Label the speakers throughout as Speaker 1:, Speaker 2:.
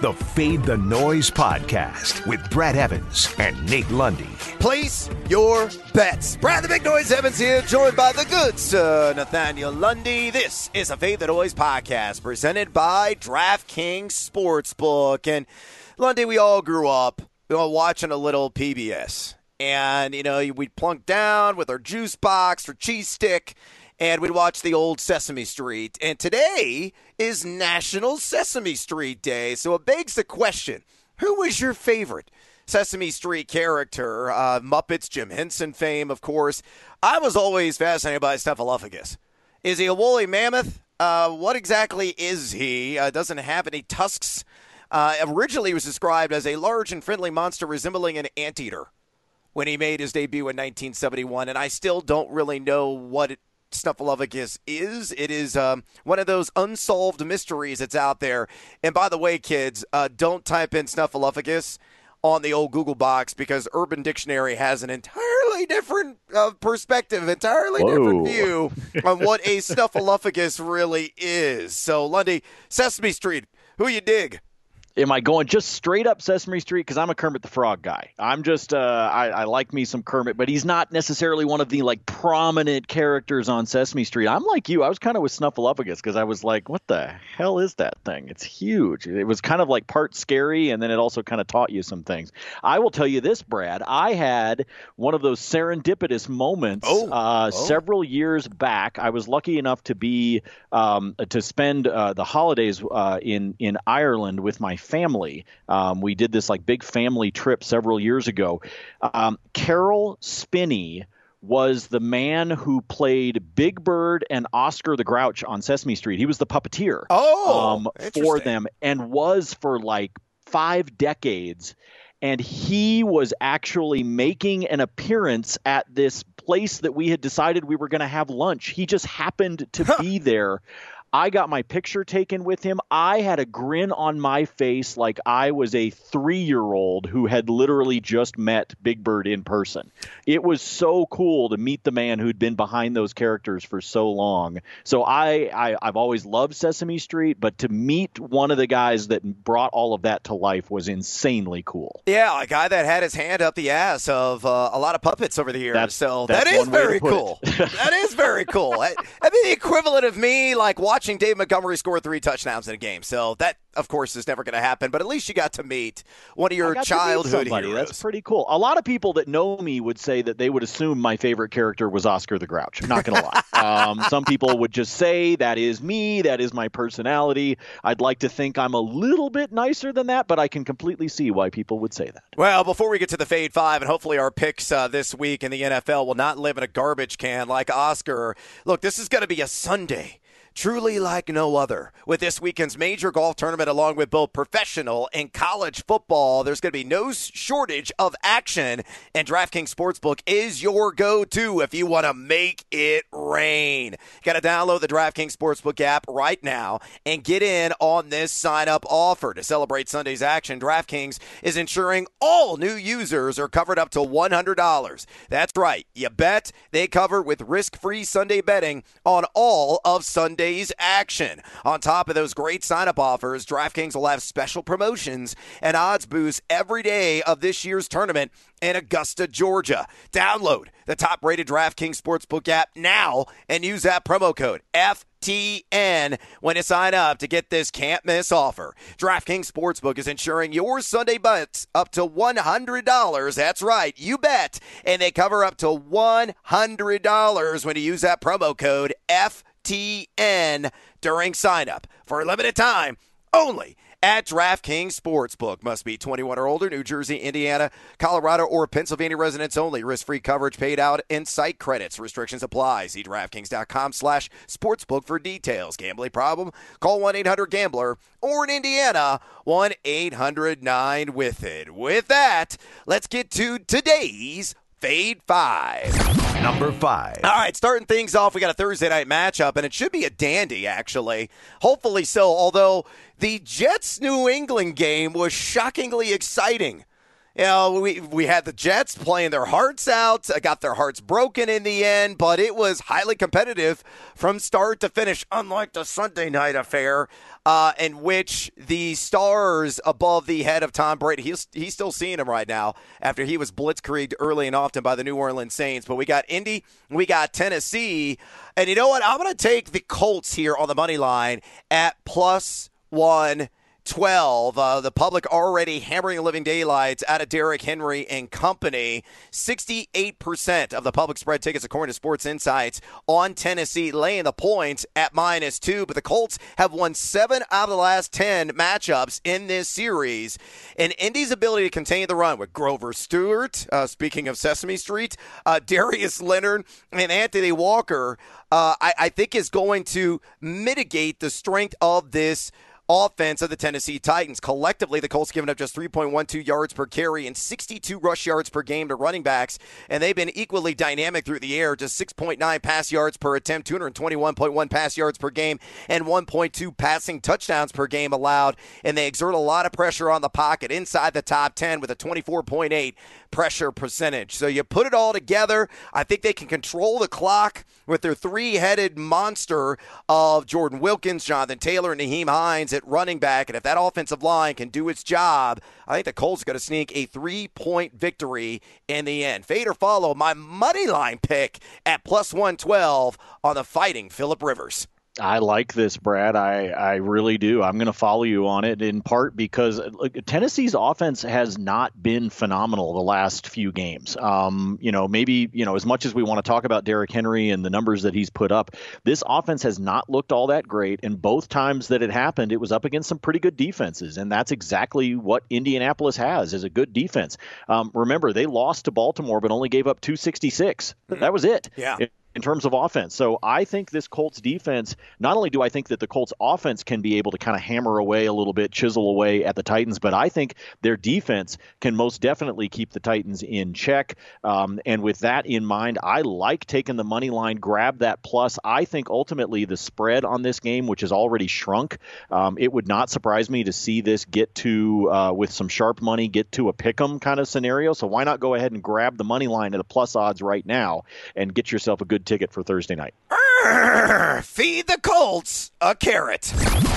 Speaker 1: the Fade the Noise podcast with Brad Evans and Nate Lundy.
Speaker 2: Place your bets. Brad the Big Noise Evans here, joined by the good sir Nathaniel Lundy. This is a Fade the Noise podcast presented by DraftKings Sportsbook. And Lundy, we all grew up you know, watching a little PBS. And, you know, we'd plunk down with our juice box or cheese stick and we'd watch the old Sesame Street. And today is National Sesame Street Day. So it begs the question who was your favorite? Sesame Street character, uh, Muppets, Jim Henson fame, of course. I was always fascinated by Snuffleupagus. Is he a woolly mammoth? Uh, what exactly is he? Uh, doesn't have any tusks. Uh, originally, he was described as a large and friendly monster resembling an anteater when he made his debut in 1971, and I still don't really know what it Snuffleupagus is. It is um, one of those unsolved mysteries that's out there. And by the way, kids, uh, don't type in Snuffleupagus on the old Google box because Urban Dictionary has an entirely different uh, perspective, entirely
Speaker 3: Whoa.
Speaker 2: different view on what a Snuffleupagus really is. So, Lundy, Sesame Street, who you dig?
Speaker 3: Am I going just straight up Sesame Street? Because I'm a Kermit the Frog guy. I'm just uh, I, I, like me some Kermit, but he's not necessarily one of the like prominent characters on Sesame Street. I'm like you. I was kind of with Snuffleupagus because I was like, what the hell is that thing? It's huge. It was kind of like part scary, and then it also kind of taught you some things. I will tell you this, Brad. I had one of those serendipitous moments
Speaker 2: oh,
Speaker 3: uh,
Speaker 2: oh.
Speaker 3: several years back. I was lucky enough to be um, to spend uh, the holidays uh, in in Ireland with my family. Um, we did this like big family trip several years ago. Um, Caroll Spinney was the man who played Big Bird and Oscar the Grouch on Sesame Street. He was the puppeteer
Speaker 2: oh,
Speaker 3: um, for them and was for like five decades. And he was actually making an appearance at this place that we had decided we were going to have lunch. He just happened to huh. be there. I got my picture taken with him. I had a grin on my face like I was a three year old who had literally just met Big Bird in person. It was so cool to meet the man who'd been behind those characters for so long. So I, I have always loved Sesame Street, but to meet one of the guys that brought all of that to life was insanely cool.
Speaker 2: Yeah, a guy that had his hand up the ass of uh, a lot of puppets over the years.
Speaker 3: That's,
Speaker 2: so
Speaker 3: that's
Speaker 2: that is very
Speaker 3: cool.
Speaker 2: that is very cool. I, I mean, the equivalent of me like watching watching Dave Montgomery score three touchdowns in a game. So that, of course, is never going to happen. But at least you got to meet one of your childhood heroes.
Speaker 3: That's pretty cool. A lot of people that know me would say that they would assume my favorite character was Oscar the Grouch. I'm not going to lie. um, some people would just say that is me. That is my personality. I'd like to think I'm a little bit nicer than that, but I can completely see why people would say that.
Speaker 2: Well, before we get to the Fade Five, and hopefully our picks uh, this week in the NFL will not live in a garbage can like Oscar. Look, this is going to be a Sunday truly like no other. With this weekend's major golf tournament, along with both professional and college football, there's going to be no shortage of action, and DraftKings Sportsbook is your go to if you want to make it rain. Got to download the DraftKings Sportsbook app right now and get in on this sign up offer. To celebrate Sunday's action, DraftKings is ensuring all new users are covered up to $100. That's right, you bet they cover with risk free Sunday betting on all of Sunday Action. On top of those great sign up offers, DraftKings will have special promotions and odds boosts every day of this year's tournament in Augusta, Georgia. Download the top rated DraftKings Sportsbook app now and use that promo code FTN when you sign up to get this can't miss offer. DraftKings Sportsbook is ensuring your Sunday bets up to $100. That's right, you bet. And they cover up to $100 when you use that promo code FTN. TN during signup for a limited time only at DraftKings Sportsbook. Must be 21 or older, New Jersey, Indiana, Colorado, or Pennsylvania residents only. Risk-free coverage paid out in site credits. Restrictions apply. See DraftKings.com slash sportsbook for details. Gambling problem? Call 1-800-GAMBLER or in Indiana, 1-800-9-WITH-IT. With that, let's get to today's Fade 5.
Speaker 1: Number five.
Speaker 2: All right, starting things off, we got a Thursday night matchup, and it should be a dandy, actually. Hopefully so, although the Jets New England game was shockingly exciting. You know, we we had the Jets playing their hearts out, uh, got their hearts broken in the end, but it was highly competitive from start to finish. Unlike the Sunday night affair, uh, in which the stars above the head of Tom Brady, he's he's still seeing him right now after he was blitzkrieged early and often by the New Orleans Saints. But we got Indy, we got Tennessee, and you know what? I'm going to take the Colts here on the money line at plus one 12. Uh, the public already hammering living daylights out of Derrick Henry and company. 68% of the public spread tickets, according to Sports Insights, on Tennessee, laying the points at minus two. But the Colts have won seven out of the last 10 matchups in this series. And Indy's ability to contain the run with Grover Stewart, uh, speaking of Sesame Street, uh, Darius Leonard, and Anthony Walker, uh, I, I think is going to mitigate the strength of this offense of the Tennessee Titans. Collectively, the Colts given up just 3.12 yards per carry and 62 rush yards per game to running backs, and they've been equally dynamic through the air, just 6.9 pass yards per attempt, 221.1 pass yards per game, and 1.2 passing touchdowns per game allowed, and they exert a lot of pressure on the pocket inside the top 10 with a 24.8 pressure percentage. So you put it all together, I think they can control the clock with their three-headed monster of Jordan Wilkins, Jonathan Taylor, and Nyheim Hines at running back. And if that offensive line can do its job, I think the Colts are going to sneak a three-point victory in the end. Fade or follow my money line pick at plus 112 on the fighting Philip Rivers.
Speaker 3: I like this, Brad. I, I really do. I'm going to follow you on it in part because look, Tennessee's offense has not been phenomenal the last few games. Um, you know, maybe, you know, as much as we want to talk about Derrick Henry and the numbers that he's put up, this offense has not looked all that great. And both times that it happened, it was up against some pretty good defenses. And that's exactly what Indianapolis has is a good defense. Um, remember, they lost to Baltimore, but only gave up 266. Mm-hmm. That was it.
Speaker 2: Yeah.
Speaker 3: It, in terms of offense. So I think this Colts defense, not only do I think that the Colts offense can be able to kind of hammer away a little bit, chisel away at the Titans, but I think their defense can most definitely keep the Titans in check. Um, and with that in mind, I like taking the money line, grab that plus. I think ultimately the spread on this game, which has already shrunk, um, it would not surprise me to see this get to, uh, with some sharp money, get to a pick 'em kind of scenario. So why not go ahead and grab the money line at the plus odds right now and get yourself a good good ticket for Thursday night.
Speaker 2: Feed the Colts a carrot.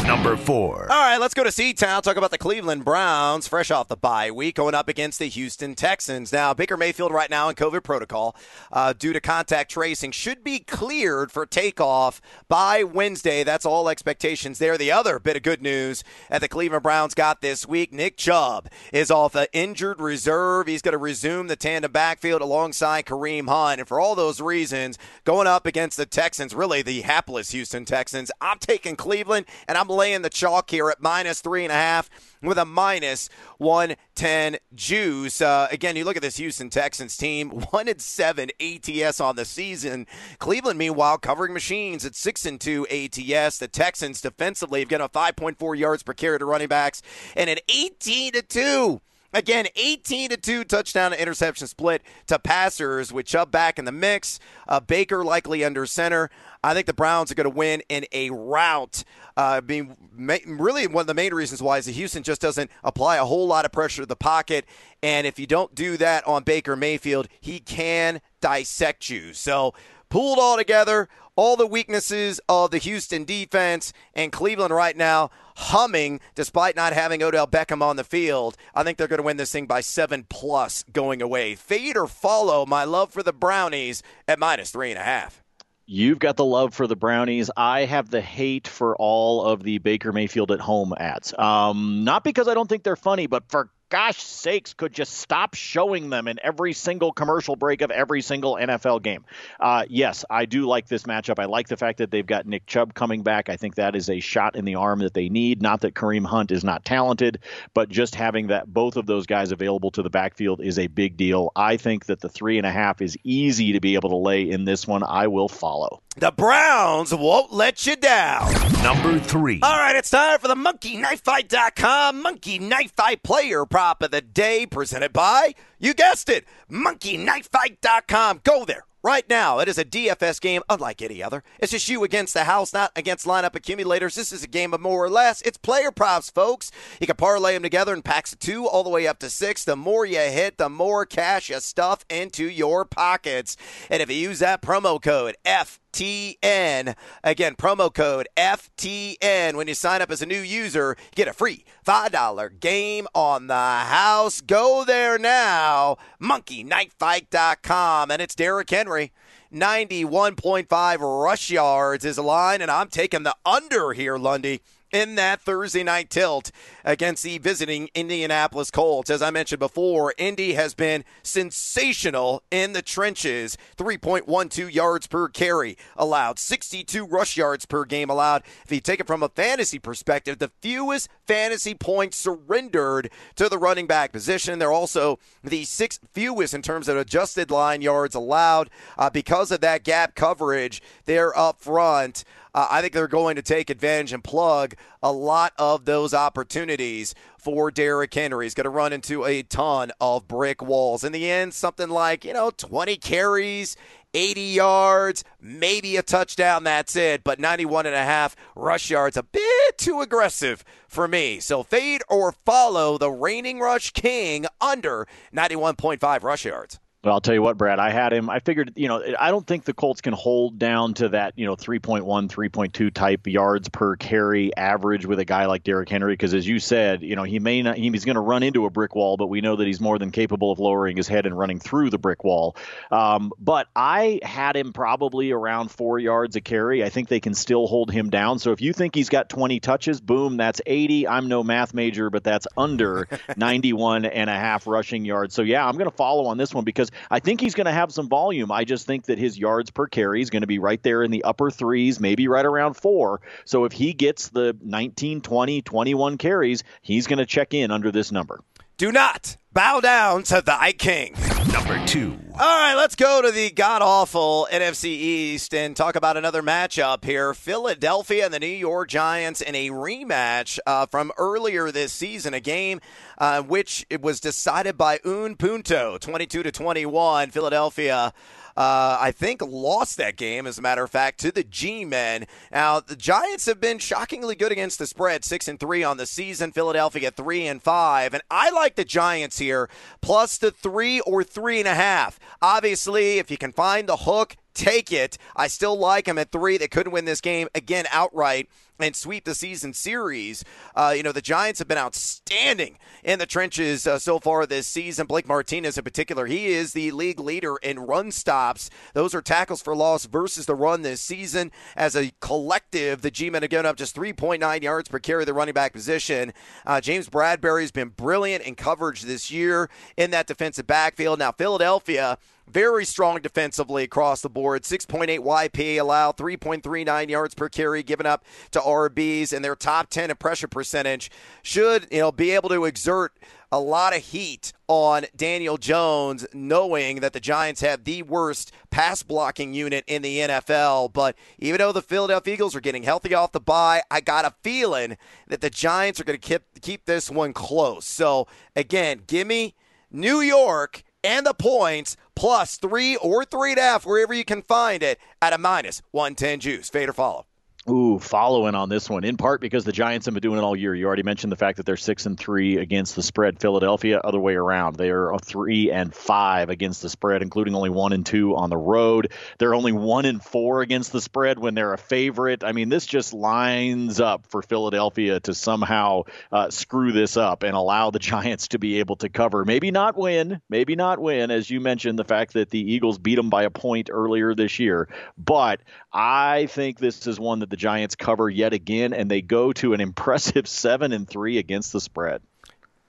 Speaker 1: Number four.
Speaker 2: All right, let's go to C-Town. Talk about the Cleveland Browns, fresh off the bye week, going up against the Houston Texans. Now, Baker Mayfield right now in COVID protocol uh, due to contact tracing should be cleared for takeoff by Wednesday. That's all expectations there. The other bit of good news that the Cleveland Browns got this week: Nick Chubb is off the injured reserve. He's going to resume the tandem backfield alongside Kareem Hunt, and for all those reasons, going up against the Texans, really the hapless Houston Texans. I'm taking Cleveland, and I'm laying the chalk here at minus three and a half with a minus 110 juice. Uh, again, you look at this Houston Texans team, one and seven ATS on the season. Cleveland, meanwhile, covering machines at six and two ATS. The Texans defensively have gotten a 5.4 yards per carry to running backs and an 18 to two Again, 18 to 2 touchdown to interception split to passers with Chubb back in the mix. Uh, Baker likely under center. I think the Browns are going to win in a rout. Uh, being ma- really one of the main reasons why is that Houston just doesn't apply a whole lot of pressure to the pocket, and if you don't do that on Baker Mayfield, he can dissect you. So pulled all together, all the weaknesses of the Houston defense and Cleveland right now humming despite not having Odell Beckham on the field. I think they're going to win this thing by seven plus going away. Fade or follow my love for the Brownies at minus three and a half.
Speaker 3: You've got the love for the brownies. I have the hate for all of the Baker Mayfield at home ads. Um, not because I don't think they're funny, but for gosh sakes, could just stop showing them in every single commercial break of every single NFL game. Uh, yes, I do like this matchup. I like the fact that they've got Nick Chubb coming back. I think that is a shot in the arm that they need. Not that Kareem Hunt is not talented, but just having that both of those guys available to the backfield is a big deal. I think that the three and a half is easy to be able to lay in this one. I will follow.
Speaker 2: The Browns won't let you down.
Speaker 1: Number three.
Speaker 2: All right, it's time for the MonkeyKnifeFight.com Monkey Knife Fight Player Prop of the Day, presented by You guessed it, monkeyknifefight.com. Go there right now. It is a DFS game unlike any other. It's just you against the house, not against lineup accumulators. This is a game of more or less. It's player props, folks. You can parlay them together in packs of two all the way up to six. The more you hit, the more cash you stuff into your pockets. And if you use that promo code F FTN. Again, promo code FTN. When you sign up as a new user, get a free $5 game on the house. Go there now, monkeyknifefight.com. And it's Derrick Henry. 91.5 rush yards is a line, and I'm taking the under here, Lundy in that Thursday night tilt against the visiting Indianapolis Colts. As I mentioned before, Indy has been sensational in the trenches. 3.12 yards per carry allowed, 62 rush yards per game allowed. If you take it from a fantasy perspective, the fewest fantasy points surrendered to the running back position. They're also the sixth fewest in terms of adjusted line yards allowed. Uh, because of that gap coverage, they're up front. Uh, I think they're going to take advantage and plug a lot of those opportunities for Derrick Henry. He's going to run into a ton of brick walls. In the end, something like, you know, 20 carries, 80 yards, maybe a touchdown. That's it. But 91 and a half rush yards, a bit too aggressive for me. So fade or follow the reigning rush king under 91.5 rush yards.
Speaker 3: Well, I'll tell you what, Brad, I had him. I figured, you know, I don't think the Colts can hold down to that, you know, 3.1, 3.2 type yards per carry average with a guy like Derrick Henry because, as you said, you know, he may not, he's going to run into a brick wall, but we know that he's more than capable of lowering his head and running through the brick wall. Um, but I had him probably around four yards a carry. I think they can still hold him down. So if you think he's got 20 touches, boom, that's 80. I'm no math major, but that's under 91 and a half rushing yards. So yeah, I'm going to follow on this one because I think he's going to have some volume. I just think that his yards per carry is going to be right there in the upper threes, maybe right around four. So if he gets the 19, 20, 21 carries, he's going to check in under this number.
Speaker 2: Do not bow down to thy king.
Speaker 1: Number two.
Speaker 2: All right, let's go to the god awful NFC East and talk about another matchup here. Philadelphia and the New York Giants in a rematch uh, from earlier this season, a game uh, which it was decided by un punto, 22 to 21. Philadelphia uh, I think, lost that game, as a matter of fact, to the G Men. Now, the Giants have been shockingly good against the spread, six and three on the season. Philadelphia three and five, and I like the Giants here, plus the three or three and a half. Obviously, if you can find the hook, take it. I still like them at three. They couldn't win this game again outright and sweep the season series. Uh, you know, the Giants have been outstanding in the trenches uh, so far this season. Blake Martinez, in particular, he is the league leader in run stops. Those are tackles for loss versus the run this season. As a collective, the G men have given up just 3.9 yards per carry the running back position. Uh, James Bradberry has been brilliant in coverage this year in that defensive backfield. Now, Philadelphia very strong defensively across the board. 6.8 YPA allowed, 3.39 yards per carry given up to RBs, and their top 10 in pressure percentage should you know be able to exert a lot of heat on Daniel Jones, knowing that the Giants have the worst pass blocking unit in the NFL. But even though the Philadelphia Eagles are getting healthy off the bye, I got a feeling that the Giants are going to keep keep this one close. So again, give me New York and the points plus three or three and a half wherever you can find it at a minus 110 juice. Fade or follow.
Speaker 3: Ooh, following on this one, in part because the Giants have been doing it all year. You already mentioned the fact that they're six and three against the spread. Philadelphia, other way around. They are three and five against the spread, including only one and two on the road. They're only one and four against the spread when they're a favorite. I mean, this just lines up for Philadelphia to somehow uh, screw this up and allow the Giants to be able to cover. Maybe not win, maybe not win, as you mentioned, the fact that the Eagles beat them by a point earlier this year. But I think this is one that the Giants cover yet again, and they go to an impressive seven and three against the spread.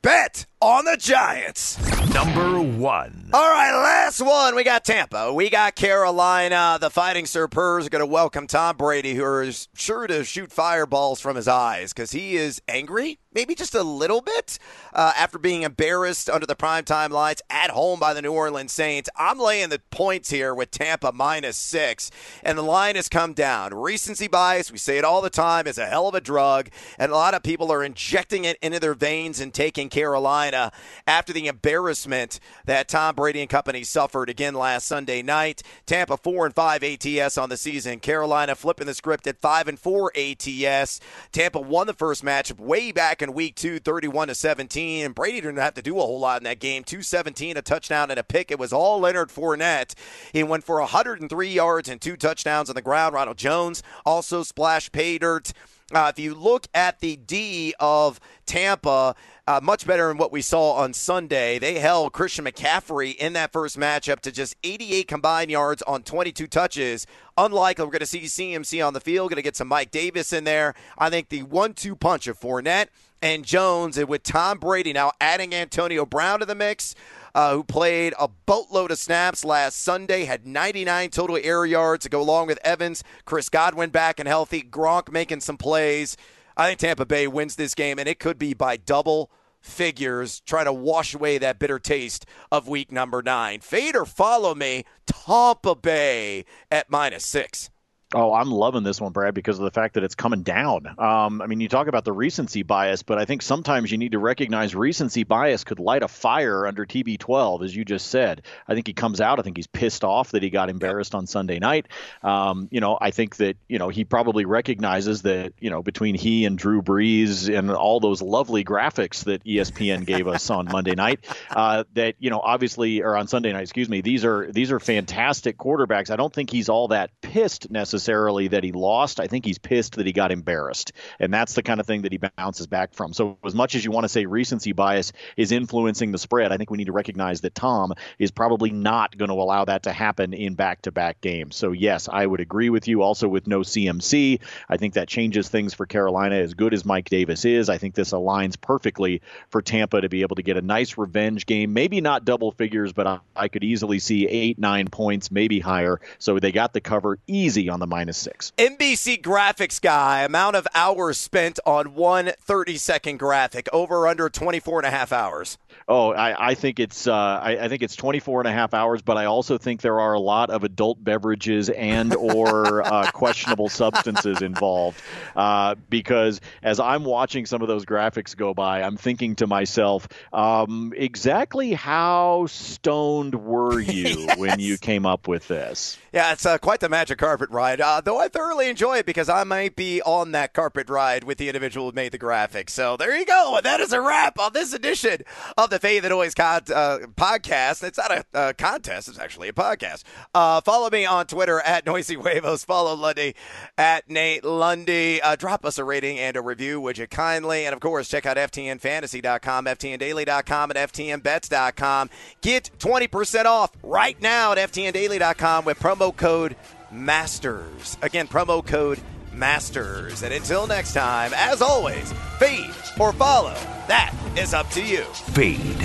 Speaker 2: Bet on the Giants.
Speaker 1: Number one.
Speaker 2: All right, last one. We got Tampa. We got Carolina. The Fighting Spurs are going to welcome Tom Brady, who is sure to shoot fireballs from his eyes because he is angry maybe just a little bit uh, after being embarrassed under the primetime lights at home by the New Orleans Saints. I'm laying the points here with Tampa minus six, and the line has come down. Recency bias, we say it all the time, is a hell of a drug, and a lot of people are injecting it into their veins and taking Carolina after the embarrassment that Tom Brady and company suffered again last Sunday night. Tampa four and five ATS on the season. Carolina flipping the script at five and four ATS. Tampa won the first matchup way back in week two, 31 to 17. And Brady didn't have to do a whole lot in that game. 217, a touchdown and a pick. It was all Leonard Fournette. He went for 103 yards and two touchdowns on the ground. Ronald Jones also splashed pay dirt. Uh, if you look at the D of Tampa, uh, much better than what we saw on Sunday. They held Christian McCaffrey in that first matchup to just 88 combined yards on 22 touches. Unlikely we're going to see CMC on the field. Going to get some Mike Davis in there. I think the one-two punch of Fournette and Jones, and with Tom Brady now adding Antonio Brown to the mix uh, who played a boatload of snaps last Sunday, had 99 total air yards to go along with Evans, Chris Godwin back and healthy, Gronk making some plays. I think Tampa Bay wins this game, and it could be by double figures, trying to wash away that bitter taste of week number nine. Fade or follow me, Tampa Bay at minus six.
Speaker 3: Oh, I'm loving this one, Brad, because of the fact that it's coming down. Um, I mean, you talk about the recency bias, but I think sometimes you need to recognize recency bias could light a fire under TB12, as you just said. I think he comes out. I think he's pissed off that he got embarrassed on Sunday night. Um, you know, I think that you know he probably recognizes that you know between he and Drew Brees and all those lovely graphics that ESPN gave us on Monday night, uh, that you know obviously or on Sunday night, excuse me, these are these are fantastic quarterbacks. I don't think he's all that pissed necessarily necessarily that he lost. I think he's pissed that he got embarrassed. And that's the kind of thing that he bounces back from. So, as much as you want to say recency bias is influencing the spread, I think we need to recognize that Tom is probably not going to allow that to happen in back to back games. So, yes, I would agree with you. Also, with no CMC, I think that changes things for Carolina. As good as Mike Davis is, I think this aligns perfectly for Tampa to be able to get a nice revenge game. Maybe not double figures, but I, I could easily see eight, nine points, maybe higher. So, they got the cover easy on the minus six.
Speaker 2: NBC graphics guy, amount of hours spent on one 30 second graphic, over under 24 and a half hours.
Speaker 3: Oh, I, I think it's uh, I, I, think it's 24 and a half hours, but I also think there are a lot of adult beverages and or uh, questionable substances involved. Uh, because as I'm watching some of those graphics go by, I'm thinking to myself, um, exactly how stoned were you yes. when you came up with this?
Speaker 2: Yeah, it's uh, quite the magic carpet ride. Uh, though I thoroughly enjoy it because I might be on that carpet ride with the individual who made the graphics. So there you go. That is a wrap on this edition of the Fade the Noise con- uh, podcast. It's not a contest, it's actually a podcast. Uh, follow me on Twitter at Noisy Huevos. Follow Lundy at Nate Lundy. Uh, drop us a rating and a review, would you kindly? And of course, check out FTNFantasy.com, FTNDaily.com, and FTNBets.com. Get 20% off right now at FTNDaily.com with promo code MASTERS. Again, promo code Masters. And until next time, as always, feed or follow. That is up to you.
Speaker 1: Feed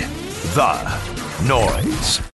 Speaker 1: the noise.